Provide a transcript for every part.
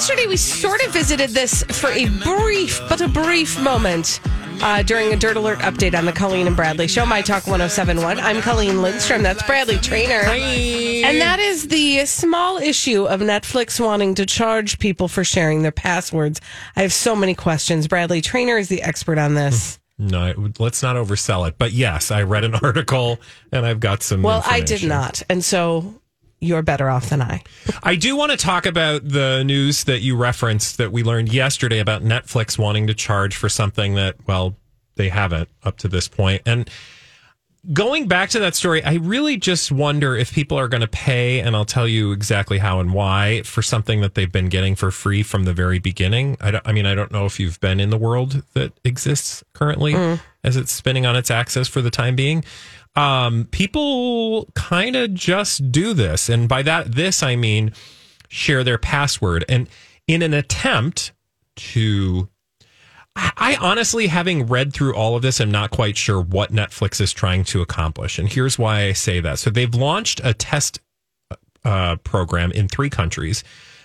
Yesterday we sort of visited this for a brief, but a brief moment uh, during a Dirt Alert update on the Colleen and Bradley Show, My Talk 1071. I'm Colleen Lindstrom. That's Bradley Traynor. And that is the small issue of Netflix wanting to charge people for sharing their passwords. I have so many questions. Bradley Traynor is the expert on this. No, let's not oversell it. But yes, I read an article and I've got some. Well, I did not. And so you're better off than I. I do want to talk about the news that you referenced that we learned yesterday about Netflix wanting to charge for something that, well, they haven't up to this point. And going back to that story, I really just wonder if people are going to pay, and I'll tell you exactly how and why, for something that they've been getting for free from the very beginning. I, don't, I mean, I don't know if you've been in the world that exists currently mm. as it's spinning on its axis for the time being. Um, people kind of just do this. And by that, this, I mean, share their password. And in an attempt to I honestly, having read through all of this, I'm not quite sure what Netflix is trying to accomplish. And here's why I say that. So they've launched a test uh, program in three countries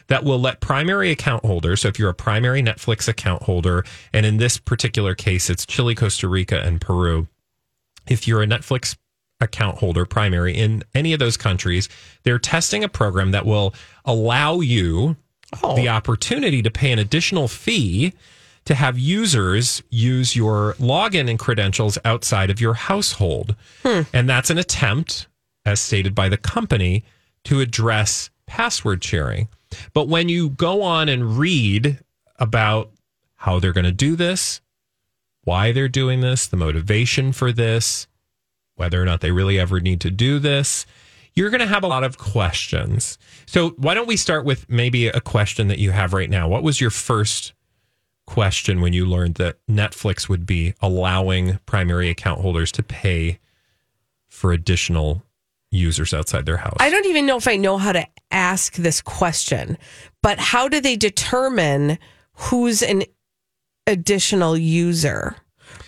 that will let primary account holders. So if you're a primary Netflix account holder, and in this particular case, it's Chile, Costa Rica, and Peru. If you're a Netflix account holder primary in any of those countries, they're testing a program that will allow you oh. the opportunity to pay an additional fee to have users use your login and credentials outside of your household. Hmm. And that's an attempt, as stated by the company, to address password sharing. But when you go on and read about how they're going to do this, why they're doing this, the motivation for this, whether or not they really ever need to do this, you're going to have a lot of questions. So, why don't we start with maybe a question that you have right now? What was your first question when you learned that Netflix would be allowing primary account holders to pay for additional users outside their house? I don't even know if I know how to ask this question, but how do they determine who's an additional user?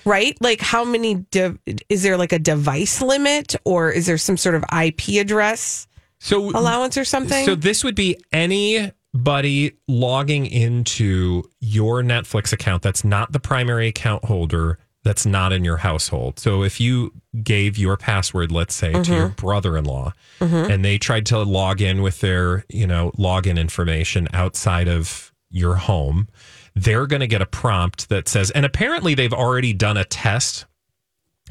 Right? Like, how many de- is there like a device limit or is there some sort of IP address so allowance or something? So this would be anybody logging into your Netflix account that's not the primary account holder that's not in your household. So if you gave your password, let's say, to your mm-hmm. brother-in-law mm-hmm. and they tried to log in with their, you know, login information outside of your home, they're going to get a prompt that says and apparently they've already done a test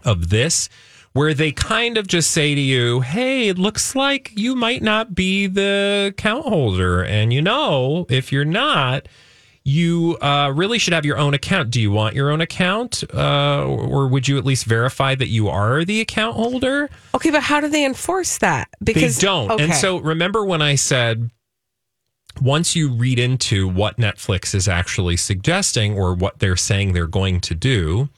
of this where they kind of just say to you, Hey, it looks like you might not be the account holder. And you know, if you're not, you uh, really should have your own account. Do you want your own account? Uh, or would you at least verify that you are the account holder? okay, but how do they enforce that? Because they don't. Okay. And so remember when I said once you read into what Netflix is actually suggesting or what they're saying they're going to do,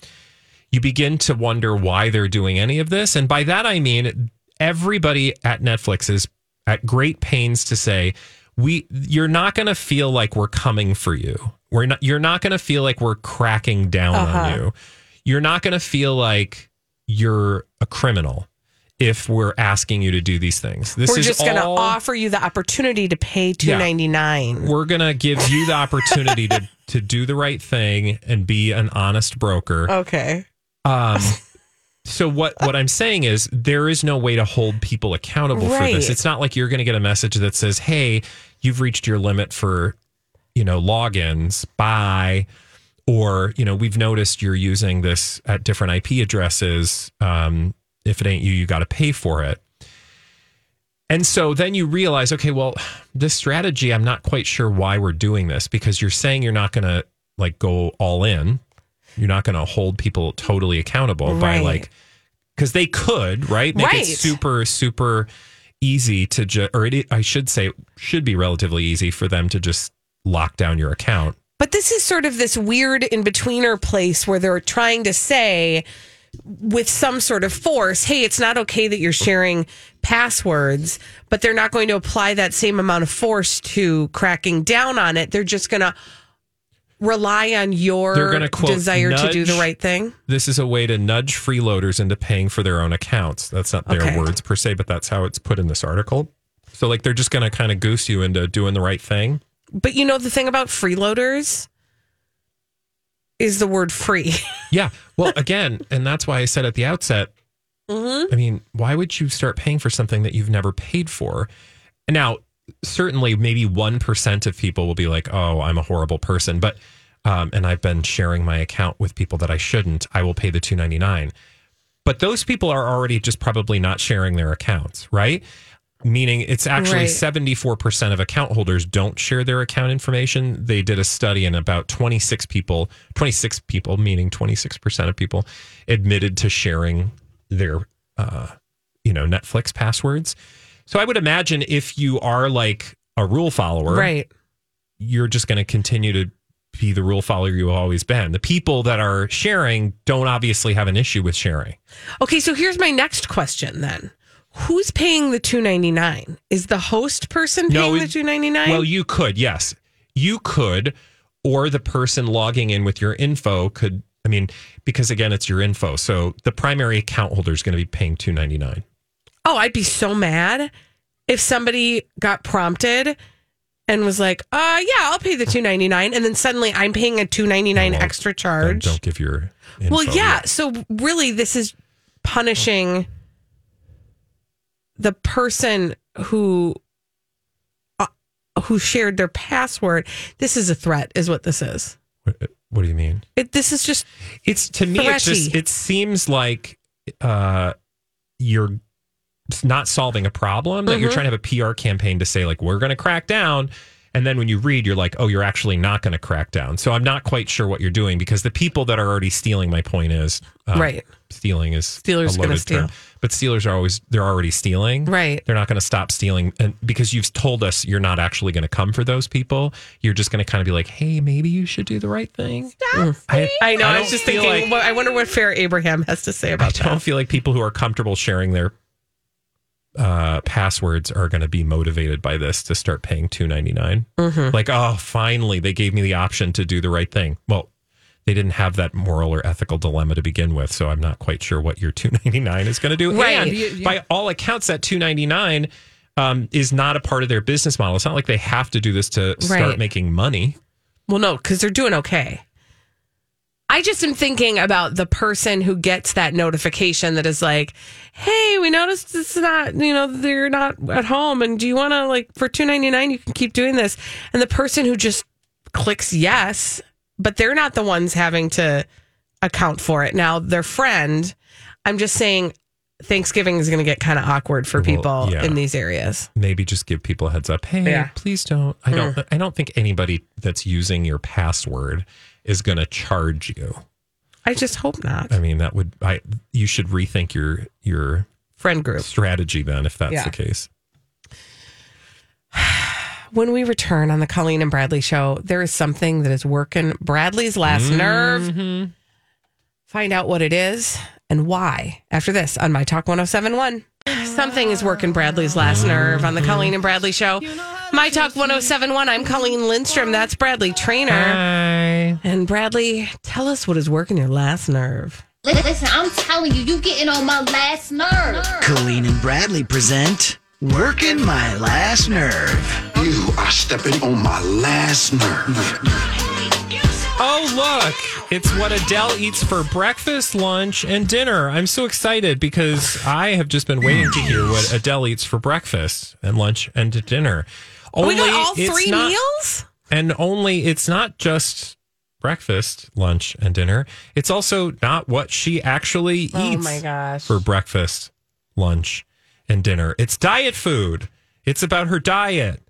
you begin to wonder why they're doing any of this. And by that I mean everybody at Netflix is at great pains to say we you're not going to feel like we're coming for you. We're not you're not going to feel like we're cracking down Uh-huh. on you. You're not going to feel like you're a criminal if we're asking you to do these things. This we're is just going to offer you the opportunity to pay two ninety nine. we're gonna give you the opportunity to to do the right thing and be an honest broker. Okay. Um, so what what I'm saying is there is no way to hold people accountable for this. It's not like you're going to get a message that says, "Hey, you've reached your limit for, you know, logins. Bye. Or, you know, we've noticed you're using this at different IP addresses. Um, if it ain't you, you got to pay for it. And so then you realize, okay, well, this strategy, I'm not quite sure why we're doing this because you're saying you're not going to like go all in. You're not going to hold people totally accountable by like, because they could, right? Make Right. it super, super easy to just, or it, I should say, should be relatively easy for them to just lock down your account. But this is sort of this weird in betweener place where they're trying to say with some sort of force, hey, it's not okay that you're sharing passwords, but they're not going to apply that same amount of force to cracking down on it. They're just going to rely on your gonna, quote, desire to do the right thing. This is a way to nudge freeloaders into paying for their own accounts. That's not their Okay. words per se, but that's how it's put in this article. So, like, they're just going to kind of goose you into doing the right thing. But you know the thing about freeloaders is the word free. Yeah. Well, again, and that's why I said at the outset, I mean, why would you start paying for something that you've never paid for? Now, certainly, maybe 1% of people will be like, oh, I'm a horrible person. But, um, and I've been sharing my account with people that I shouldn't. I will pay the 299 But those people are already just probably not sharing their accounts, right? Meaning it's actually Right. 74% of account holders don't share their account information. They did a study and about 26 people, 26 people, meaning 26% of people admitted to sharing their, uh, you know, Netflix passwords. So I would imagine if you are like a rule follower, right. you're just going to continue to be the rule follower you've always been. The people that are sharing don't obviously have an issue with sharing. Okay, so here's my next question then. Who's paying the 299? Is the host person paying the it- 299? Well, you could, yes. You could, or the person logging in with your info could. I mean, because again, it's your info. So the primary account holder is going to be paying two ninety nine. Oh, I'd be so mad if somebody got prompted and was like, "Uh, yeah, I'll pay the 299." And then suddenly I'm paying a 299 Well, extra charge. don't give your. Well, yeah. yet. So really, this is punishing the person who uh, who shared their password. This is a threat, is what this is. What, what do you mean? It, this is just It's to me. It's just. It seems like uh, you're not solving a problem. That Mm-hmm. you're trying to have a PR campaign to say like we're going to crack down. And then when you read, you're like, oh, you're actually not going to crack down. So I'm not quite sure what you're doing because the people that are already stealing, my point is, um, Right. Stealing is Stealers a gonna steal. term. but stealers are always they're already stealing. Right. They're not going to stop stealing, and because you've told us you're not actually going to come for those people, you're just going to kind of be like, hey, maybe you should do the right thing. I, I know. I, don't was just thinking. like- well, I wonder what Fair Abraham has to say about that. I don't that. feel like people who are comfortable sharing their uh, passwords are going to be motivated by this to start paying two ninety nine. Mm-hmm. Like, oh, finally, they gave me the option to do the right thing. Well, they didn't have that moral or ethical dilemma to begin with, so I'm not quite sure what your two ninety nine is going to do. Right. And You- you- by all accounts, that two ninety nine um, is not a part of their business model. It's not like they have to do this to start Right. making money. Well, no, because they're doing okay. I just am thinking about the person who gets that notification that is like, "Hey, we noticed it's not, you know, they're not at home, and do you want to like for two ninety nine? You can keep doing this." And the person who just clicks yes, but they're not the ones having to account for it. Now, their friend, I'm just saying, Thanksgiving is going to get kind of awkward for Well, people yeah. in these areas. maybe just give people a heads up. Hey, Yeah. Please don't. I don't. Mm. I don't think anybody that's using your password is going to charge you. I just hope not. I mean, that would. I. You should rethink your your Friend group. strategy then, if that's Yeah. the case. When we return on the Colleen and Bradley show, there is something that is working Bradley's last nerve. Find out what it is and why after this on My Talk 1071. Something is working Bradley's last nerve on the Colleen and Bradley show. My Talk 1071. I'm Colleen Lindstrom. That's Bradley Traynor. Hi. And Bradley, tell us what is working your last nerve. Listen, I'm telling you, you're getting on my last nerve. Colleen and Bradley present Working My Last Nerve. You are stepping on my last nerve. Oh, look. It's what Adele eats for breakfast, lunch, and dinner. I'm so excited because I have just been waiting to hear what Adele eats for breakfast and lunch and dinner. Only we got all three not- meals? And only it's not just breakfast, lunch, and dinner. It's also not what she actually oh eats Oh eats my gosh. for breakfast, lunch, and dinner. It's diet food. It's about her diet,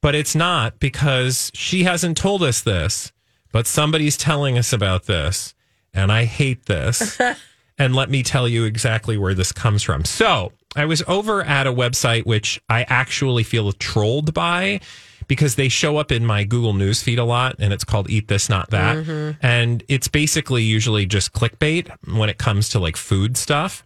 but it's not because she hasn't told us this, but somebody's telling us about this. And I hate this. and let me tell you exactly where this comes from. So I was over at a website which I actually feel trolled by because they show up in my Google News feed a lot and it's called Eat This, Not That. Mm-hmm. And it's basically usually just clickbait when it comes to like food stuff.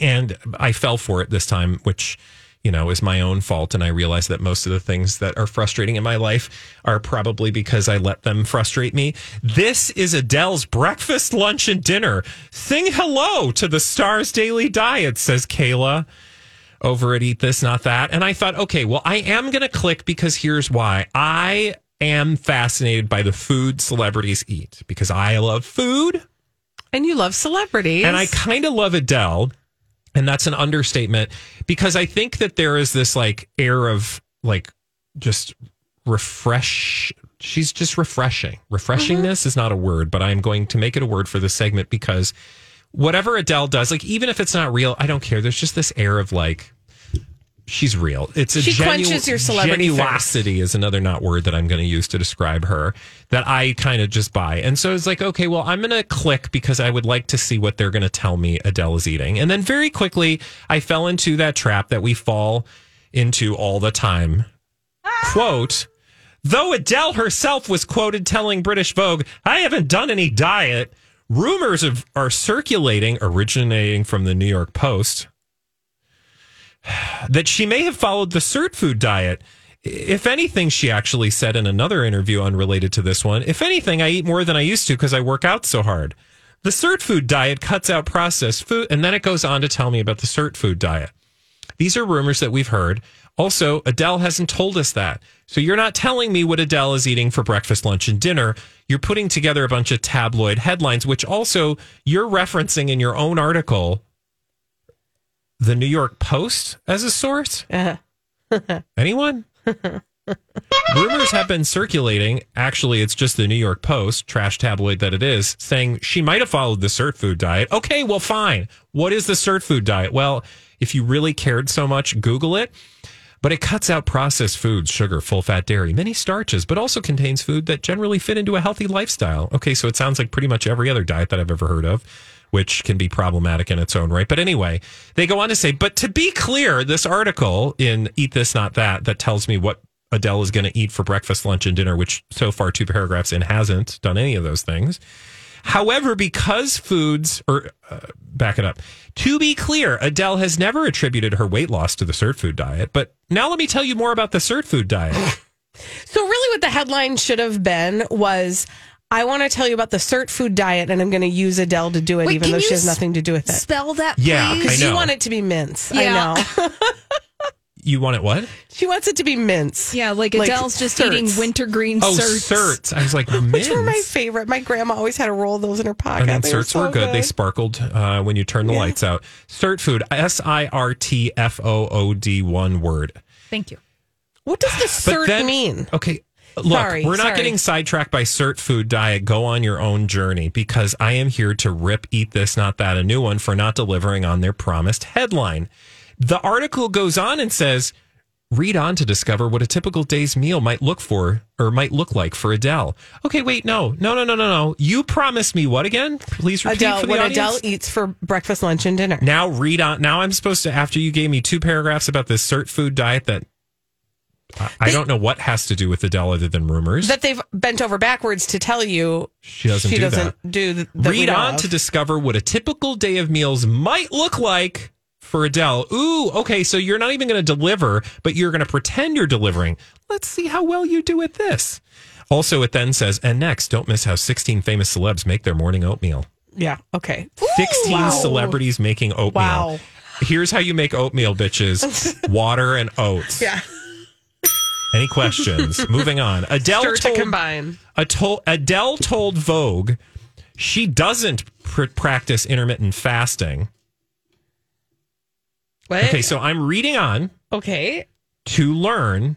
And I fell for it this time, which, you know, is my own fault. And I realize that most of the things that are frustrating in my life are probably because I let them frustrate me. This is Adele's breakfast, lunch, and dinner. Sing hello to the Stars Daily Diet, says Kayla over at Eat This, Not That. And I thought, okay, well, I am going to click because here's why. I am fascinated by the food celebrities eat because I love food. And you love celebrities. And I kind of love Adele. And that's an understatement because I think that there is this like air of like just refresh. She's just refreshing. Refreshingness mm-hmm. is not a word, but I'm going to make it a word for this segment because whatever Adele does, like even if it's not real, I don't care. There's just this air of like she's real. It's a She genu- quenches your celebrity thirst. is another not word that I'm going to use to describe her that I kind of just buy. And so it's like, okay, well, I'm going to click because I would like to see what they're going to tell me Adele is eating. And then very quickly, I fell into that trap that we fall into all the time. Quote, though Adele herself was quoted telling British Vogue, I haven't done any diet. Rumors of, are circulating, originating from the New York Post, that she may have followed the Sirtfood diet. If anything, she actually said in another interview unrelated to this one, if anything, I eat more than I used to because I work out so hard. The Sirtfood diet cuts out processed food. And then it goes on to tell me about the Sirtfood diet. These are rumors that we've heard. Also, Adele hasn't told us that. So you're not telling me what Adele is eating for breakfast, lunch, and dinner. You're putting together a bunch of tabloid headlines, which also you're referencing in your own article the New York Post as a source. Uh-huh. Anyone? Rumors have been circulating. Actually, it's just the New York Post, trash tabloid that it is, saying she might have followed the Sirtfood diet. Okay, well, fine. What is the Sirtfood diet? Well, if you really cared so much, Google it. But it cuts out processed foods, sugar, full fat dairy, many starches, but also contains food that generally fit into a healthy lifestyle. Okay, so it sounds like pretty much every other diet that I've ever heard of, which can be problematic in its own right. But anyway, they go on to say, but to be clear, this article in Eat This, Not That, that tells me what Adele is going to eat for breakfast, lunch, and dinner, which so far two paragraphs in hasn't done any of those things. However, because foods, or uh, back it up, to be clear, Adele has never attributed her weight loss to the Sirtfood diet. But now let me tell you more about the Sirtfood diet. So really what the headline should have been was I want to tell you about the Sirtfood diet and I'm going to use Adele to do it Wait, even though she has nothing to do with it. Spell that, Yeah, please. I Because you want it to be mince. Yeah. I know. you want it what? she wants it to be mince. Yeah, like Like Adele's just certs. eating wintergreen Oh, certs. certs. I was like, Which were my favorite. My grandma always had a roll of those in her pocket. and then They certs were, so good. They sparkled uh, when you turn the Yeah. lights out. Sirtfood, S I R T F O O D, one word. Thank you. What does the cert then- mean? Okay. Look, Sorry, we're not sorry. getting sidetracked by Sirtfood diet. Go on your own journey because I am here to rip, eat this, not that, a new one for not delivering on their promised headline. The article goes on and says, read on to discover what a typical day's meal might look for or might look like for Adele. Okay, wait, no, no, no, no, no, no. You promised me what again? Please repeat Adele, for the what audience. Adele eats for breakfast, lunch, and dinner. Now read on. Now I'm supposed to, after you gave me two paragraphs about this Sirtfood diet that I, I don't know what has to do with Adele other than rumors. That they've bent over backwards to tell you she doesn't she do doesn't that. do Read on of. to discover what a typical day of meals might look like for Adele. Ooh, okay, so you're not even going to deliver, but you're going to pretend you're delivering. Let's see how well you do at this. Also, it then says, and next, don't miss how 16 famous celebs make their morning oatmeal. Yeah. Okay. 16 Wow. celebrities making oatmeal. Wow. Here's how you make oatmeal, bitches water and oats. Yeah. Any questions? Moving on. Adele Stir to told, combine. a tol- Adele told Vogue she doesn't pr- practice intermittent fasting. What? Okay, so I'm reading on okay. to learn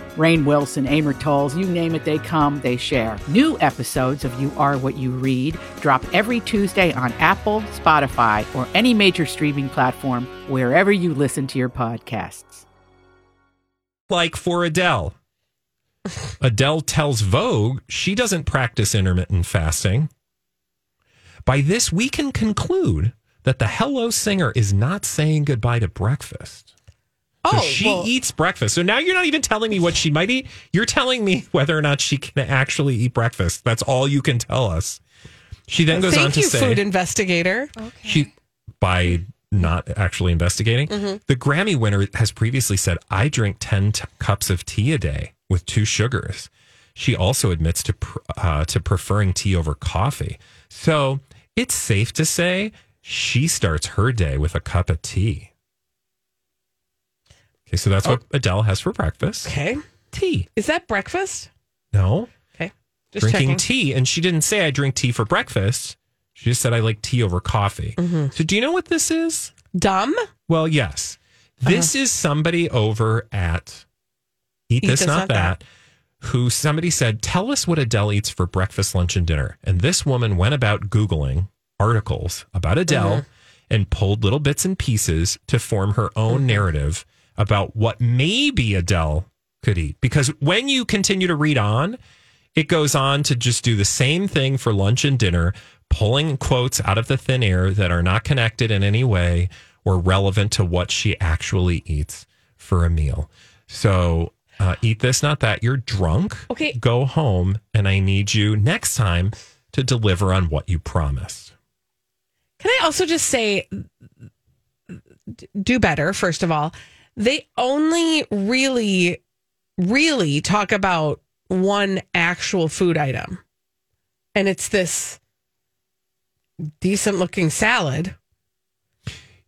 Rainn Wilson, Amor Towles, you name it, they come, they share. New episodes of You Are What You Read drop every Tuesday on Apple, Spotify, or any major streaming platform wherever you listen to your podcasts. like for Adele. Adele tells Vogue she doesn't practice intermittent fasting. By this, we can conclude that the Hello singer is not saying goodbye to breakfast. So Oh, she well- eats breakfast. So now you're not even telling me what she might eat. You're telling me whether or not she can actually eat breakfast. That's all you can tell us. She then goes on to you, say food investigator. she by not actually investigating. Mm-hmm. The Grammy winner has previously said, "I drink ten t- cups of tea a day with two sugars." She also admits to pr- uh, to preferring tea over coffee. So it's safe to say she starts her day with a cup of tea. Okay, so that's what oh. Adele has for breakfast. Oh. Okay. Tea. Is that breakfast? No, Okay. Just drinking checking. tea, and she didn't say I drink tea for breakfast. She just said I like tea over coffee. Mm-hmm. So do you know what this is? Dumb? Well, yes. Uh-huh. This is somebody over at Eat, This, Not, that, who somebody said, Tell us what Adele eats for breakfast, lunch, and dinner. And this woman went about Googling articles about Adele mm-hmm. and pulled little bits and pieces to form her own mm-hmm. narrative about what maybe Adele could eat. Because when you continue to read on, it goes on to just do the same thing for lunch and dinner, pulling quotes out of the thin air that are not connected in any way or relevant to what she actually eats for a meal. So, uh, eat this, not that. You're drunk. Okay. Go home, and I need you next time to deliver on what you promised. Can I also just say, do better, first of all? They only really, really talk about one actual food item. And it's this decent looking salad.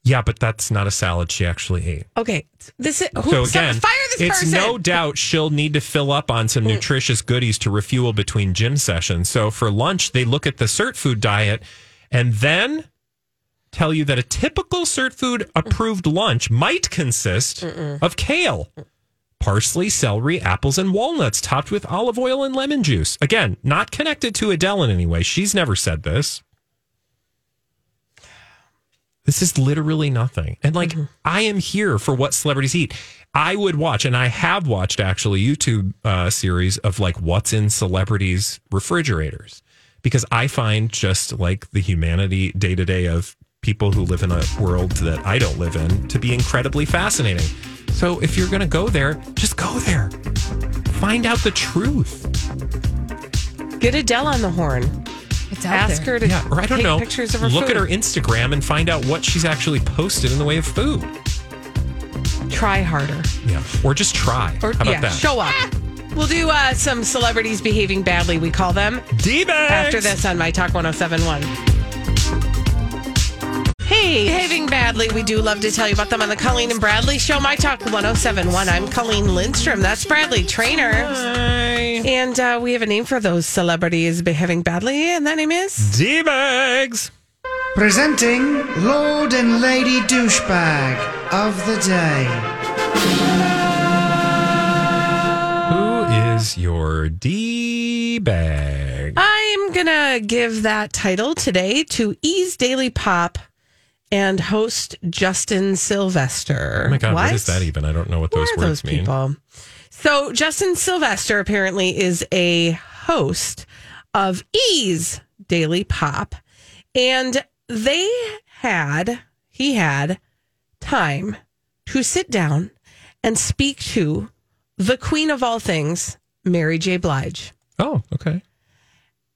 Yeah, but that's not a salad she actually ate. Okay. This is, who, so again, fire this it's person. no doubt she'll need to fill up on some mm. nutritious goodies to refuel between gym sessions. So for lunch, they look at the Sirtfood diet and then tell you that a typical Sirtfood approved lunch might consist of kale, parsley, celery, apples, and walnuts topped with olive oil and lemon juice. Again, not connected to Adele in any way. She's never said this. This is literally nothing. And like, I am here for what celebrities eat. I would watch, and I have watched actually YouTube uh, series of like what's in celebrities' refrigerators because I find just like the humanity day to day of people who live in a world that I don't live in to be incredibly fascinating. So if you're going to go there, just go there. Find out the truth. Get Adele on the horn. It's out Ask there. her to Yeah, or I don't take know. pictures of her Look food. at her Instagram and find out what she's actually posted in the way of food. Try harder. Yeah, or just try. Or How about yeah, that? show up. We'll do uh, some celebrities behaving badly, we call them. D-bags! After this on My Talk 1071. Hey, behaving badly. We do love to tell you about them on the Colleen and Bradley Show, My Talk 1071. I'm Colleen Lindstrom. That's Bradley Traynor. And uh, we have a name for those celebrities behaving badly, and that name is D-bags. Presenting Lord and Lady Douchebag of the Day. Who is your D-bag? I'm going to give that title today to E!'s Daily Pop and host Justin Sylvester. Oh my God, what is that even? I don't know what those Who are words those mean. people? So Justin Sylvester apparently is a host of E!'s Daily Pop, and they had he had time to sit down and speak to the queen of all things, Mary J. Blige. Oh, okay.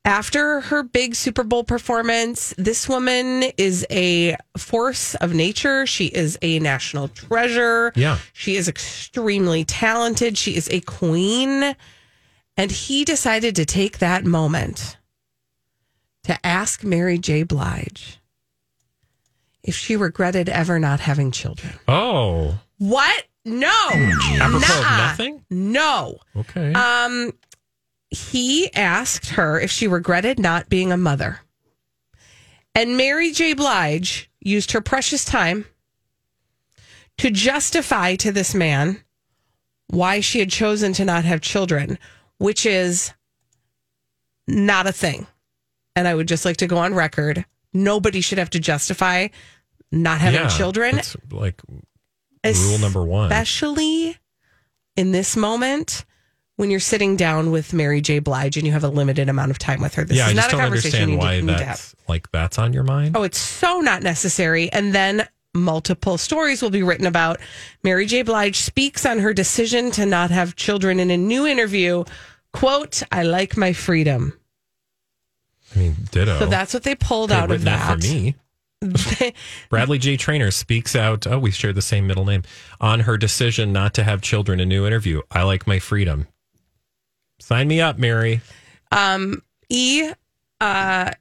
After her big Super Bowl performance, this woman is a force of nature. She is a national treasure. Yeah. She is extremely talented. She is a queen. And he decided to take that moment to ask Mary J. Blige if she regretted ever not having children. Oh, What? No. apropos of nothing. No. Okay. Um, he asked her if she regretted not being a mother. And Mary J. Blige used her precious time to justify to this man why she had chosen to not have children, which is not a thing. And I would just like to go on record nobody should have to justify not having Yeah, children, It's like rule number one. especially in this moment when you're sitting down with Mary J. Blige and you have a limited amount of time with her. This yeah, is I not a conversation you why need, to have. like that's on your mind. Oh, it's so not necessary. And then multiple stories will be written about. Mary J. Blige speaks on her decision to not have children in a new interview. Quote, I like my freedom. I mean, ditto. So that's what they pulled Could've out of that that. for me. Bradley J. Traynor speaks out. Oh, we share the same middle name on her decision not to have children. In a new interview. I like my freedom. Sign me up, Mary. Um, E. Uh,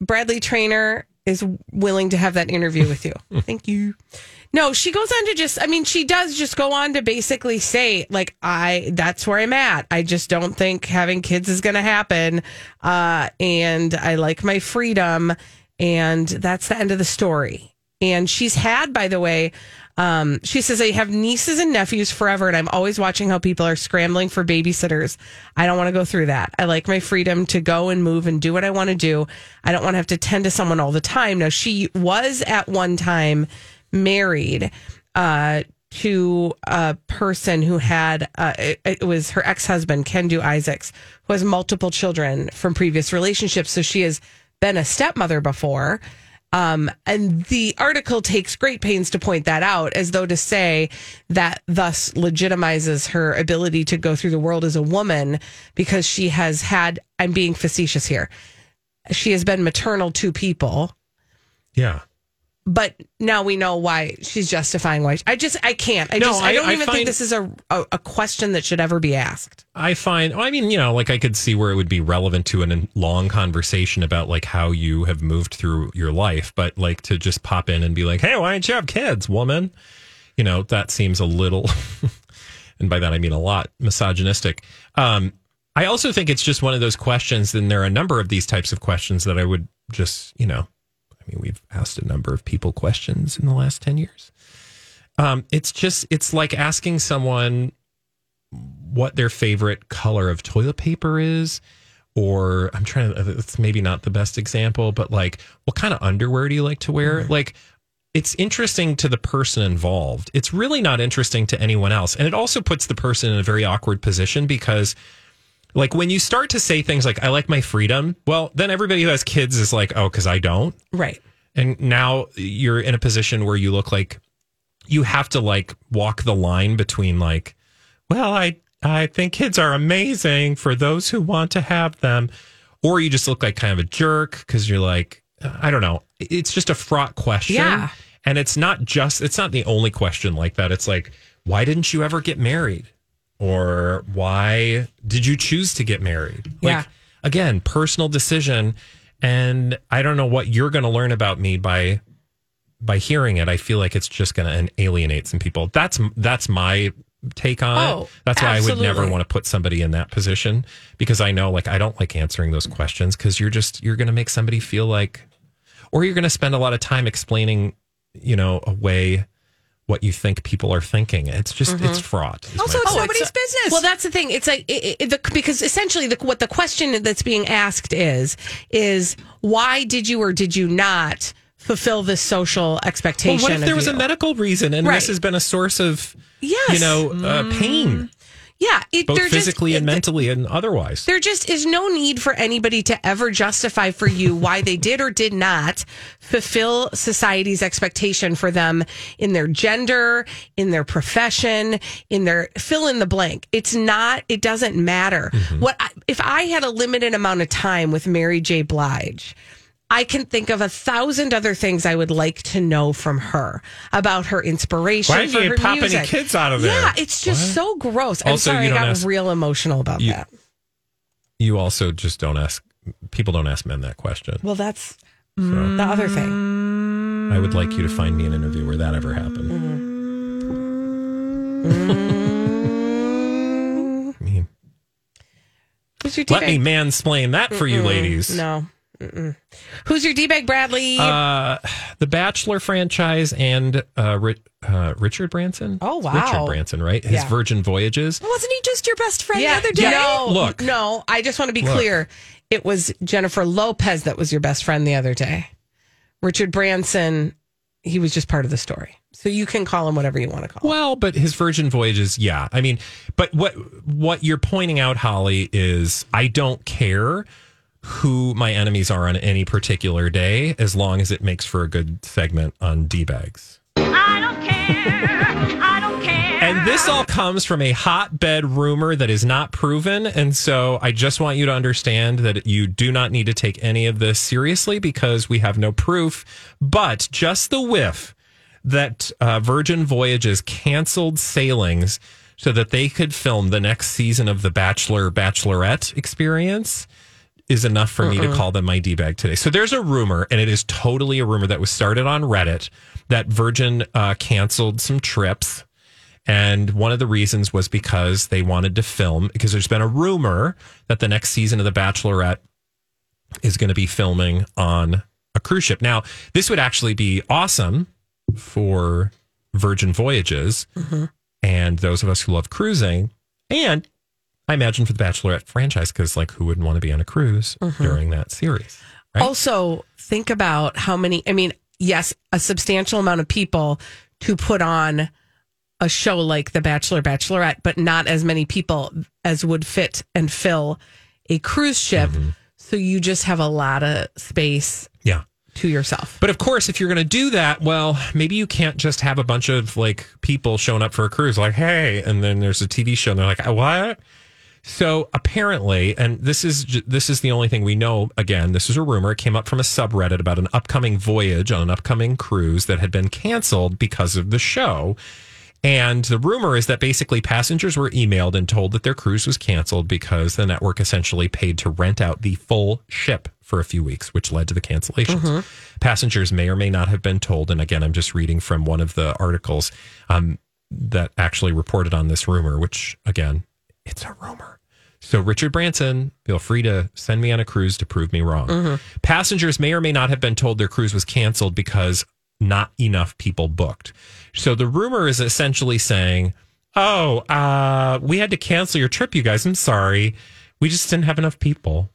Bradley Traynor is willing to have that interview with you. Thank you. No, she goes on to just, I mean, she does just go on to basically say, like, I, that's where I'm at. I just don't think having kids is going to happen. Uh, and I like my freedom. And that's the end of the story. And she's had, by the way, um, she says, I have nieces and nephews forever, and I'm always watching how people are scrambling for babysitters. I don't want to go through that. I like my freedom to go and move and do what I want to do. I don't want to have to tend to someone all the time. Now, she was at one time married uh, to a person who had, uh, it, it was her ex husband, Kendu Isaacs, who has multiple children from previous relationships. So she has been a stepmother before. Um, and the article takes great pains to point that out as though to say that thus legitimizes her ability to go through the world as a woman because she has had, I'm being facetious here, she has been maternal to people. Yeah. But now we know why she's justifying why. I just, I can't. I No, just, I, I- don't I even find- think this is a, a, a question that should ever be asked. I find, I mean, you know, like I could see where it would be relevant to an, a long conversation about like how you have moved through your life, but like to just pop in and be like, hey, why don't you have kids, woman? You know, that seems a little, and by that I mean a lot, misogynistic. Um, I also think it's just one of those questions, and there are a number of these types of questions that I would just, you know, I mean, we've asked a number of people questions in the last 10 years. Um, it's just, it's like asking someone what their favorite color of toilet paper is or i'm trying to it's maybe not the best example but like what kind of underwear do you like to wear? Like it's interesting to the person involved. It's really not interesting to anyone else. And it also puts the person in a very awkward position because like when you start to say things like i like my freedom well then everybody who has kids is like oh because i don't. Right. and now you're in a position where you look like you have to like walk the line between like well i i think kids are amazing for those who want to have them or you just look like kind of a jerk because you're like i don't know. It's just a fraught question. Yeah. and it's not just it's not the only question like that. It's like why didn't you ever get married or why did you choose to get married? Like Yeah. again personal decision. And i don't know what you're going to learn about me by by hearing it. I feel like it's just going to alienate some people. That's that's my take on Oh, it that's why i would never want to put somebody in that position because i know like i don't like answering those questions because you're just you're going to make somebody feel like or you're going to spend a lot of time explaining you know away what you think people are thinking it's just it's fraught Also, it's point. nobody's business. Well, that's the thing. It's like it, it, the, because essentially, the, what the question that's being asked is is why did you or did you not fulfill this social expectation? Well, what if of there was you? a medical reason and Right. this has been a source of, Yes. you know, uh, pain? Yeah, it, both there just- physically and mentally and otherwise. There just is no need for anybody to ever justify for you why they did or did not fulfill society's expectation for them in their gender, in their profession, in their fill in the blank. It's not, it doesn't matter. Mm-hmm. What I, if I had a limited amount of time with Mary J. Blige? I can think of a thousand other things I would like to know from her about her inspiration. Why did you pop any music. kids out of there? Yeah, it's just What? so gross. I'm Also, sorry, you I got ask- real emotional about You- that. you also just don't ask people don't ask men that question. Well, that's the other thing. I would like you to find me an interview where that ever happened. Mm-hmm. I mean, let me mansplain that for you ladies. No. Mm-mm. Who's your D-bag, Bradley? Uh, the Bachelor franchise and uh, Ri- uh, Richard Branson. Oh, wow. Richard Branson, right? His Yeah. Virgin Voyages. Wasn't he just your best friend yeah, the other day? No, Look. no. I just want to be Look. clear. It was Jennifer Lopez that was your best friend the other day. Richard Branson, he was just part of the story. So you can call him whatever you want to call him. Well, but his Virgin Voyages, yeah. I mean, but what what you're pointing out, Holly, is I don't care who my enemies are on any particular day, as long as it makes for a good segment on d bags. I don't care. I don't care. And this all comes from a hotbed rumor that is not proven. And so I just want you to understand that you do not need to take any of this seriously because we have no proof. But just the whiff that uh, Virgin Voyages canceled sailings so that they could film the next season of The Bachelor Bachelorette experience is enough for me to call them my D bag today. So there's a rumor, and it is totally a rumor that was started on Reddit that Virgin uh, canceled some trips. And one of the reasons was because they wanted to film, because there's been a rumor that the next season of The Bachelorette is going to be filming on a cruise ship. Now, this would actually be awesome for Virgin Voyages and those of us who love cruising. And I imagine for the Bachelorette franchise, because like who wouldn't want to be on a cruise mm-hmm. during that series? Right? Also, think about how many, I mean, yes, a substantial amount of people to put on a show like The Bachelor, Bachelorette, but not as many people as would fit and fill a cruise ship. Mm-hmm. So you just have a lot of space yeah. to yourself. But of course, if you're going to do that, well, maybe you can't just have a bunch of like people showing up for a cruise, like, hey, and then there's a TV show, and they're like, what? So apparently, and this is this is the only thing we know. Again, this is a rumor. It came up from a subreddit about an upcoming voyage on an upcoming cruise that had been canceled because of the show. And the rumor is that basically passengers were emailed and told that their cruise was canceled because the network essentially paid to rent out the full ship for a few weeks, which led to the cancellations. Passengers may or may not have been told. And again, I'm just reading from one of the articles um, that actually reported on this rumor, which again, it's a rumor. So, Richard Branson, feel free to send me on a cruise to prove me wrong. Passengers may or may not have been told their cruise was canceled because not enough people booked. So, the rumor is essentially saying, Oh, uh, we had to cancel your trip, you guys. I'm sorry. We just didn't have enough people.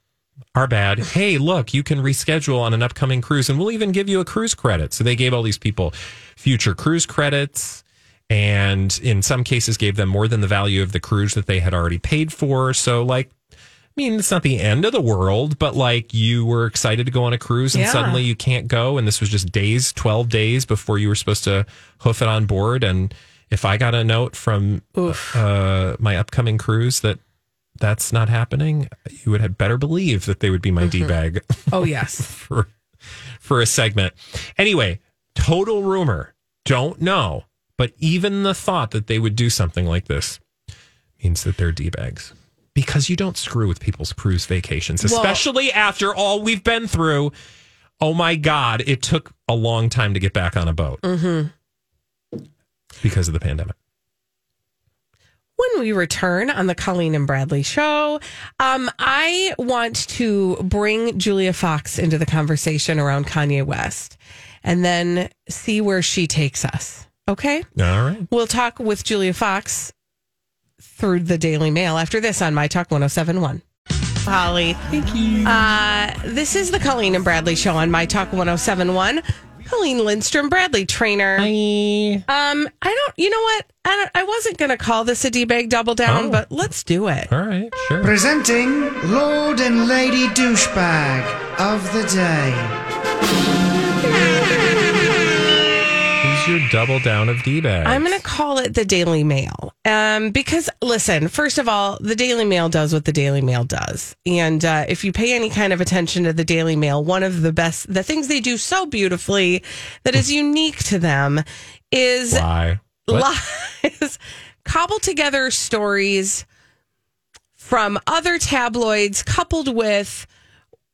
Our bad. Hey, look, you can reschedule on an upcoming cruise and we'll even give you a cruise credit. So, they gave all these people future cruise credits and in some cases gave them more than the value of the cruise that they had already paid for. So, like, I mean, it's not the end of the world, but like you were excited to go on a cruise and Yeah. suddenly you can't go. And this was just days, 12 days before you were supposed to hoof it on board. And if I got a note from uh, my upcoming cruise that that's not happening, you would have better believe that they would be my D bag Oh, yes. for for a segment. Anyway, total rumor. Don't know, but even the thought that they would do something like this means that they're d bags because you don't screw with people's cruise vacations, Well- especially after all we've been through. Oh my God! It took a long time to get back on a boat because of the pandemic. when we return on the Colleen and Bradley show, um, I want to bring Julia Fox into the conversation around Kanye West and then see where she takes us. Okay. All right. We'll talk with Julia Fox through the Daily Mail after this on My Talk 1071. Holly. Thank you. Uh, this is the Colleen and Bradley show on My Talk 1071. Colleen Lindstrom, Bradley Traynor. Hi. Um, I don't. You know what? I don't, I wasn't going to call this a d bag double down, Oh. but let's do it. All right, sure. Presenting Lord and Lady Douchebag of the Day. Your double down of D bags? I'm going to call it the Daily Mail. Um, because listen, first of all, the Daily Mail does what the Daily Mail does. And uh, if you pay any kind of attention to the Daily Mail, one of the best, the things they do so beautifully that is unique to them is Why? Lies, cobble together stories from other tabloids coupled with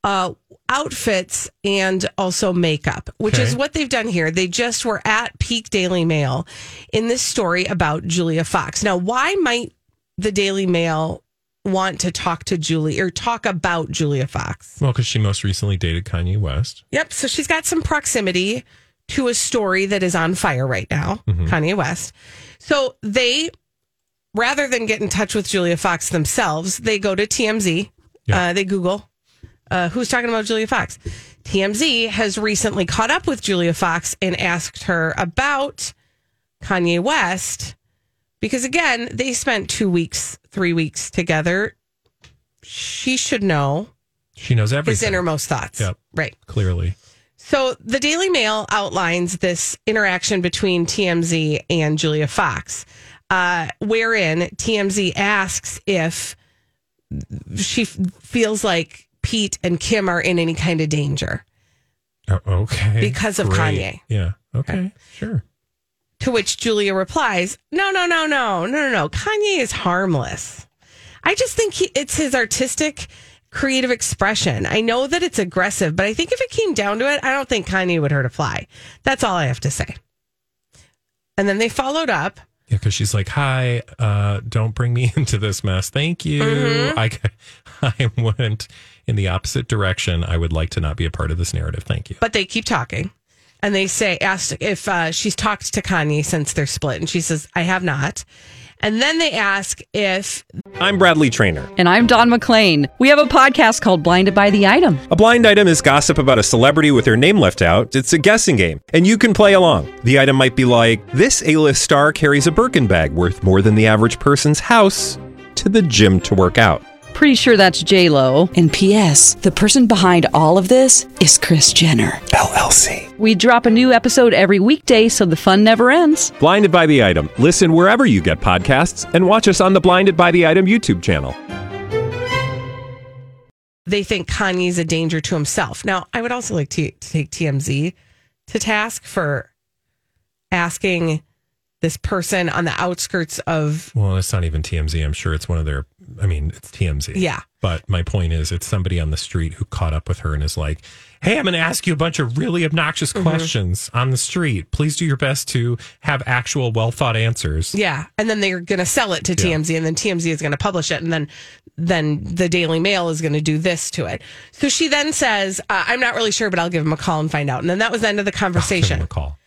uh, outfits and also makeup, which Okay. is what they've done here. They just were at Peak Daily Mail in this story about Julia Fox. Now, why might the Daily Mail want to talk to Julie or talk about Julia Fox? Well, because she most recently dated Kanye West. Yep. So she's got some proximity to a story that is on fire right now, Kanye West. So they, rather than get in touch with Julia Fox themselves, they go to TMZ. Uh, they Google uh, who's talking about Julia Fox. TMZ has recently caught up with Julia Fox and asked her about Kanye West because, again, they spent two weeks, three weeks together. She should know She knows everything. his innermost thoughts. Yep. Right. Clearly. So the Daily Mail outlines this interaction between TMZ and Julia Fox, uh, wherein TMZ asks if she f- feels like Pete and Kim are in any kind of danger. Oh, okay. Because of Great. Kanye. Yeah. Okay. Sure. To which Julia replies, "No, no, no, no, no, no, no. Kanye is harmless. I just think he, it's his artistic, creative expression. I know that it's aggressive, but I think if it came down to it, I don't think Kanye would hurt a fly. That's all I have to say." And then they followed up. Yeah, because she's like, "Hi, uh, don't bring me into this mess. Thank you. Mm-hmm. I, I went in the opposite direction. I would like to not be a part of this narrative. Thank you." but they keep talking and they say asked if uh, she's talked to kanye since they're split and she says i have not and then they ask if I'm Bradley Traynor. And I'm Don McClain. We have a podcast called Blinded by the Item. A blind item is gossip about a celebrity with their name left out. It's a guessing game, and you can play along. The item might be like this: A-list star carries a Birkin bag worth more than the average person's house to the gym to work out. Pretty sure that's J Lo. And P.S. The person behind all of this is Kris Jenner LLC. We drop a new episode every weekday, so the fun never ends. Blinded by the item. Listen wherever you get podcasts, and watch us on the Blinded by the Item YouTube channel. they think kanye's a danger to himself now i would also like to, to take tmz to task for asking this person on the outskirts of Well, it's not even TMZ. I'm sure it's one of their. I mean, it's TMZ. Yeah. But my point is, it's somebody on the street who caught up with her and is like, "Hey, I'm going to ask you a bunch of really obnoxious Mm-hmm. questions on the street. Please do your best to have actual, well thought answers." yeah and then they're going to sell it to Yeah. tmz and then tmz is going to publish it and then then the daily mail is going to do this to it so she then says uh, i'm not really sure but i'll give him a call and find out and then that was the end of the conversation a call.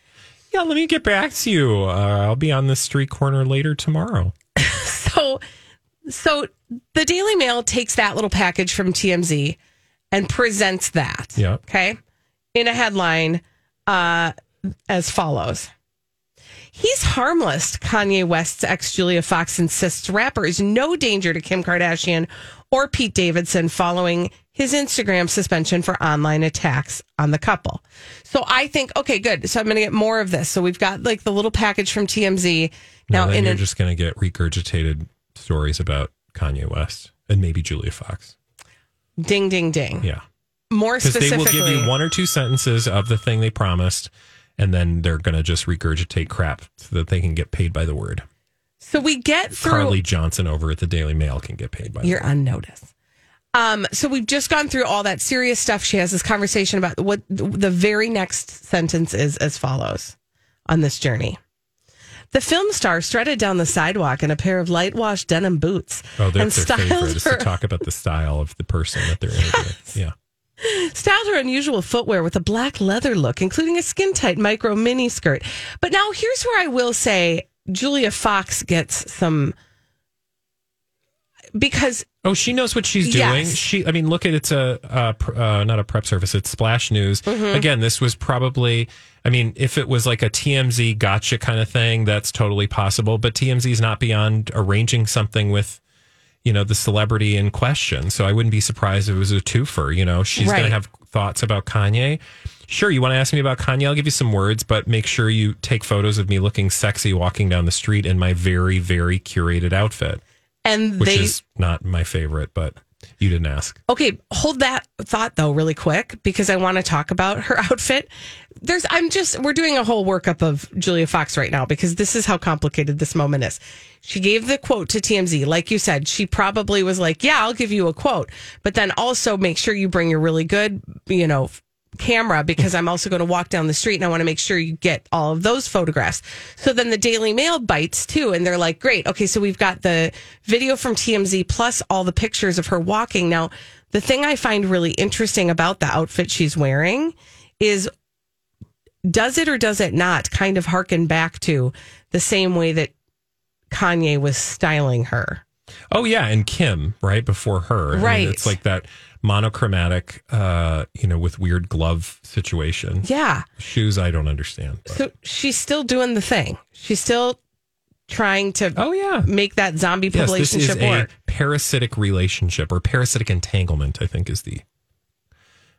Yeah, let me get back to you. Uh, I'll be on the street corner later tomorrow. so so the daily mail takes that little package from tmz and presents that Yeah. okay in a headline uh as follows He's harmless, Kanye West's ex Julia Fox insists rapper is no danger to Kim Kardashian or Pete Davidson following his Instagram suspension for online attacks on the couple. So I think, okay, good. So I'm going to get more of this. So we've got like the little package from TMZ. Now, then in you're an, just going to get regurgitated stories about Kanye West and maybe Julia Fox. ding, ding, ding. Yeah. More Because they specifically, will give you one or two sentences of the thing they promised, and then they're going to just regurgitate crap so that they can get paid by the word. so we get through. Carly Johnson over at the Daily Mail can get paid by the You're word. on notice. Um, so we've just gone through all that serious stuff. She has this conversation about what the very next sentence is as follows on this journey. The film star strutted down the sidewalk in a pair of light wash denim boots Oh, they're and their favorite is to talk about the style of the person that they're interviewing. Yeah. styled her unusual footwear with a black leather look, including a skin tight micro mini skirt. But now here's where I will say Julia Fox gets some because Oh, she knows what she's doing. Yes. She, I mean, look at it's a, uh pr- uh, not a prep service. It's Splash News. Mhm. Again, this was probably. I mean, if it was like a TMZ gotcha kind of thing, that's totally possible. But TMZ is not beyond arranging something with, you know, the celebrity in question. So I wouldn't be surprised if it was a twofer. You know, she's going to have thoughts about Kanye. Sure, you want to ask me about Kanye? I'll give you some words, but make sure you take photos of me looking sexy walking down the street in my very, very curated outfit, and which they is not my favorite, but you didn't ask. Okay, hold that thought though really quick because I want to talk about her outfit. There's I'm just we're doing a whole workup of Julia Fox right now because this is how complicated this moment is. She gave the quote to TMZ. Like you said, she probably was like, "Yeah, I'll give you a quote." But then also make sure you bring your really good, you know, camera because I'm also going to walk down the street and I want to make sure you get all of those photographs. So then the Daily Mail bites too and they're like, "Great. Okay, so we've got the video from TMZ plus all the pictures of her walking." Now, the thing I find really interesting about the outfit she's wearing is does it or does it not kind of harken back to the same way that Kanye was styling her? Oh yeah, and Kim right before her. I mean, Right. it's like that monochromatic, uh, you know, with weird glove situation. Yeah. Shoes, I don't understand. So she's still doing the thing. She's still trying to oh yeah make that zombie Yes, this is relationship a work. parasitic relationship or parasitic entanglement. I think is the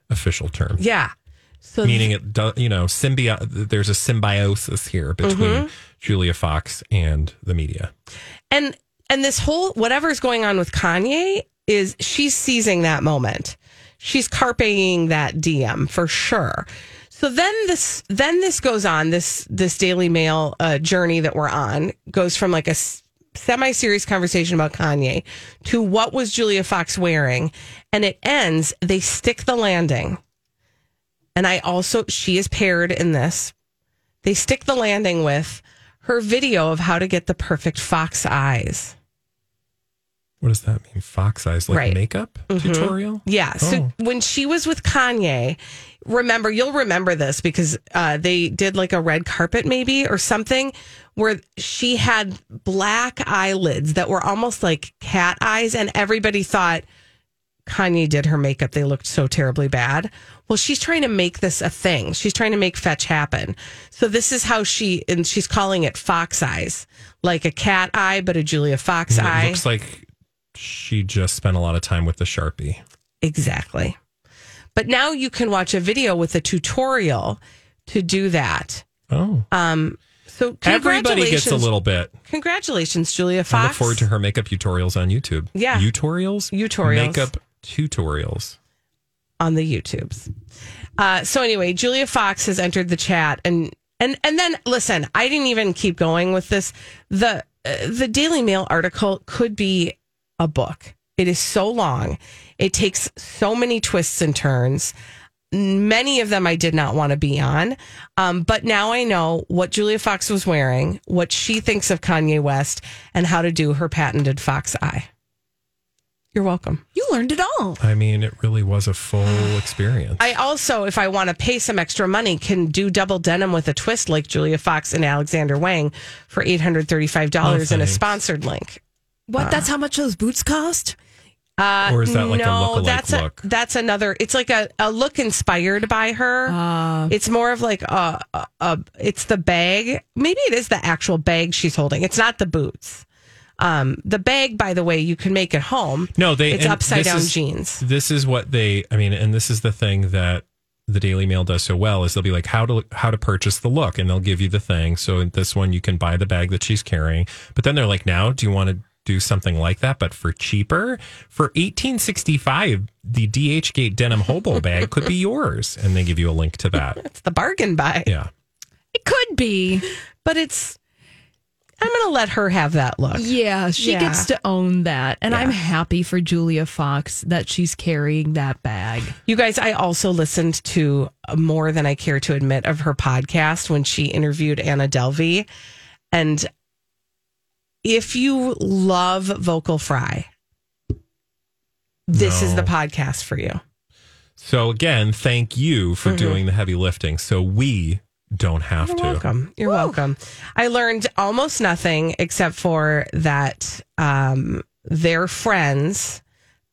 official term. Yeah. So Meaning it, do, you know, symbio- There's a symbiosis here between Mhm. Julia Fox and the media. and and this whole whatever's going on with Kanye is she's seizing that moment. She's carping that DM for sure. So then this then this goes on this this Daily Mail uh, journey that we're on goes from like a semi serious conversation about Kanye to what was Julia Fox wearing, and it ends. They stick the landing, and I also she is paired in this. They stick the landing with her video of how to get the perfect fox eyes. What does that mean? Fox eyes, like Right. makeup Mhm. tutorial? Yeah. So Oh. when she was with Kanye, remember, you'll remember this because uh, they did like a red carpet maybe or something where she had black eyelids that were almost like cat eyes, and everybody thought Kanye did her makeup. They looked so terribly bad. Well, she's trying to make this a thing. She's trying to make fetch happen. So this is how she, and she's calling it fox eyes, like a cat eye, but a Julia Fox it eye. looks like she just spent a lot of time with the Sharpie. Exactly. But now you can watch a video with a tutorial to do that. Oh. Um, so Everybody gets a little bit. Congratulations, Julia Fox. I look forward to her makeup tutorials on YouTube. Yeah. Tutorials? Tutorials. Makeup tutorials. on the YouTubes. Uh, so anyway, Julia Fox has entered the chat, and and and then listen, I didn't even keep going with this. the uh, The Daily Mail article could be a book. It is so long. It takes so many twists and turns. Many of them I did not want to be on, um, but now I know what Julia Fox was wearing, what she thinks of Kanye West, and how to do her patented fox eye. You're welcome. You learned it all. I mean, it really was a full experience. I also, if I want to pay some extra money, can do double denim with a twist like Julia Fox and Alexander Wang for eight hundred thirty-five dollars Oh, in a sponsored link. What? That's how much those boots cost? Uh, Or is that like a no, lookalike that's look? A, that's another. It's like a, a look inspired by her. it's more of like a, a, a. It's the bag. Maybe it is the actual bag she's holding. It's not the boots. Um, the bag, by the way, you can make at home. No, they It's and upside down is- jeans. This is what they. I mean, and this is the thing that the Daily Mail does so well is they'll be like how to how to purchase the look, and they'll give you the thing. So in this one, you can buy the bag that she's carrying. But then they're like, now, do you want to do something like that, but for cheaper? For eighteen sixty five, the DH Gate denim hobo bag could be yours, and they give you a link to that. It's the bargain buy. Yeah. It could be, but it's. I'm going to let her have that look. Yeah, she Yeah. gets to own that. And Yeah. I'm happy for Julia Fox that she's carrying that bag. You guys, I also listened to more than I care to admit of her podcast when she interviewed Anna Delvey. And if you love Vocal Fry, this is the podcast for you. So again, thank you for Mhm. doing the heavy lifting, so we don't have You're to. welcome. You're welcome. I learned almost nothing except for that um, they're friends.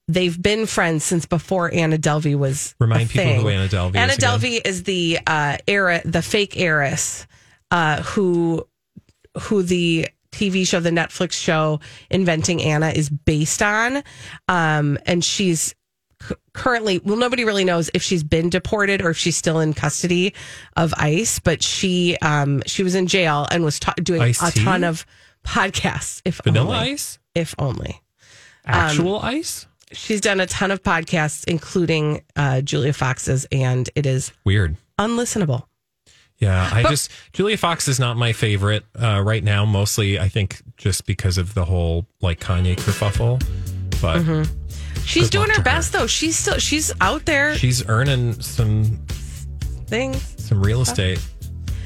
They've been friends since before Anna Delvey was. Remind people thing. who Anna Delvey Anna is again. Delvey is the uh, heir, the fake heiress, uh, who who the TV show, the Netflix show Inventing Anna is based on. Um, and she's c- currently, well, nobody really knows if she's been deported or if she's still in custody of ICE, but she um, she was in jail and was ta- doing Ice-T? a ton of podcasts. If Vanilla only. Ice? If only. Actual Um, ice? She's done a ton of podcasts, including uh, Julia Fox's, and it is Weird. unlistenable. Yeah, I But- just Julia Fox is not my favorite uh, right now. Mostly, I think just because of the whole like Kanye kerfuffle. But Mhm. She's doing her to her. best though. She's still she's out there. she's earning some things. some real estate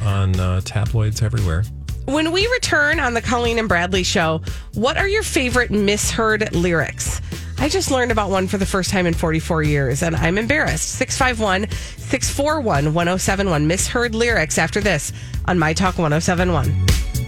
on uh, tabloids everywhere. When we return on the Colleen and Bradley show, what are your favorite misheard lyrics? I just learned about one for the first time in 44 years and I'm embarrassed. 651 641 1071. Misheard lyrics after this on My Talk 1071.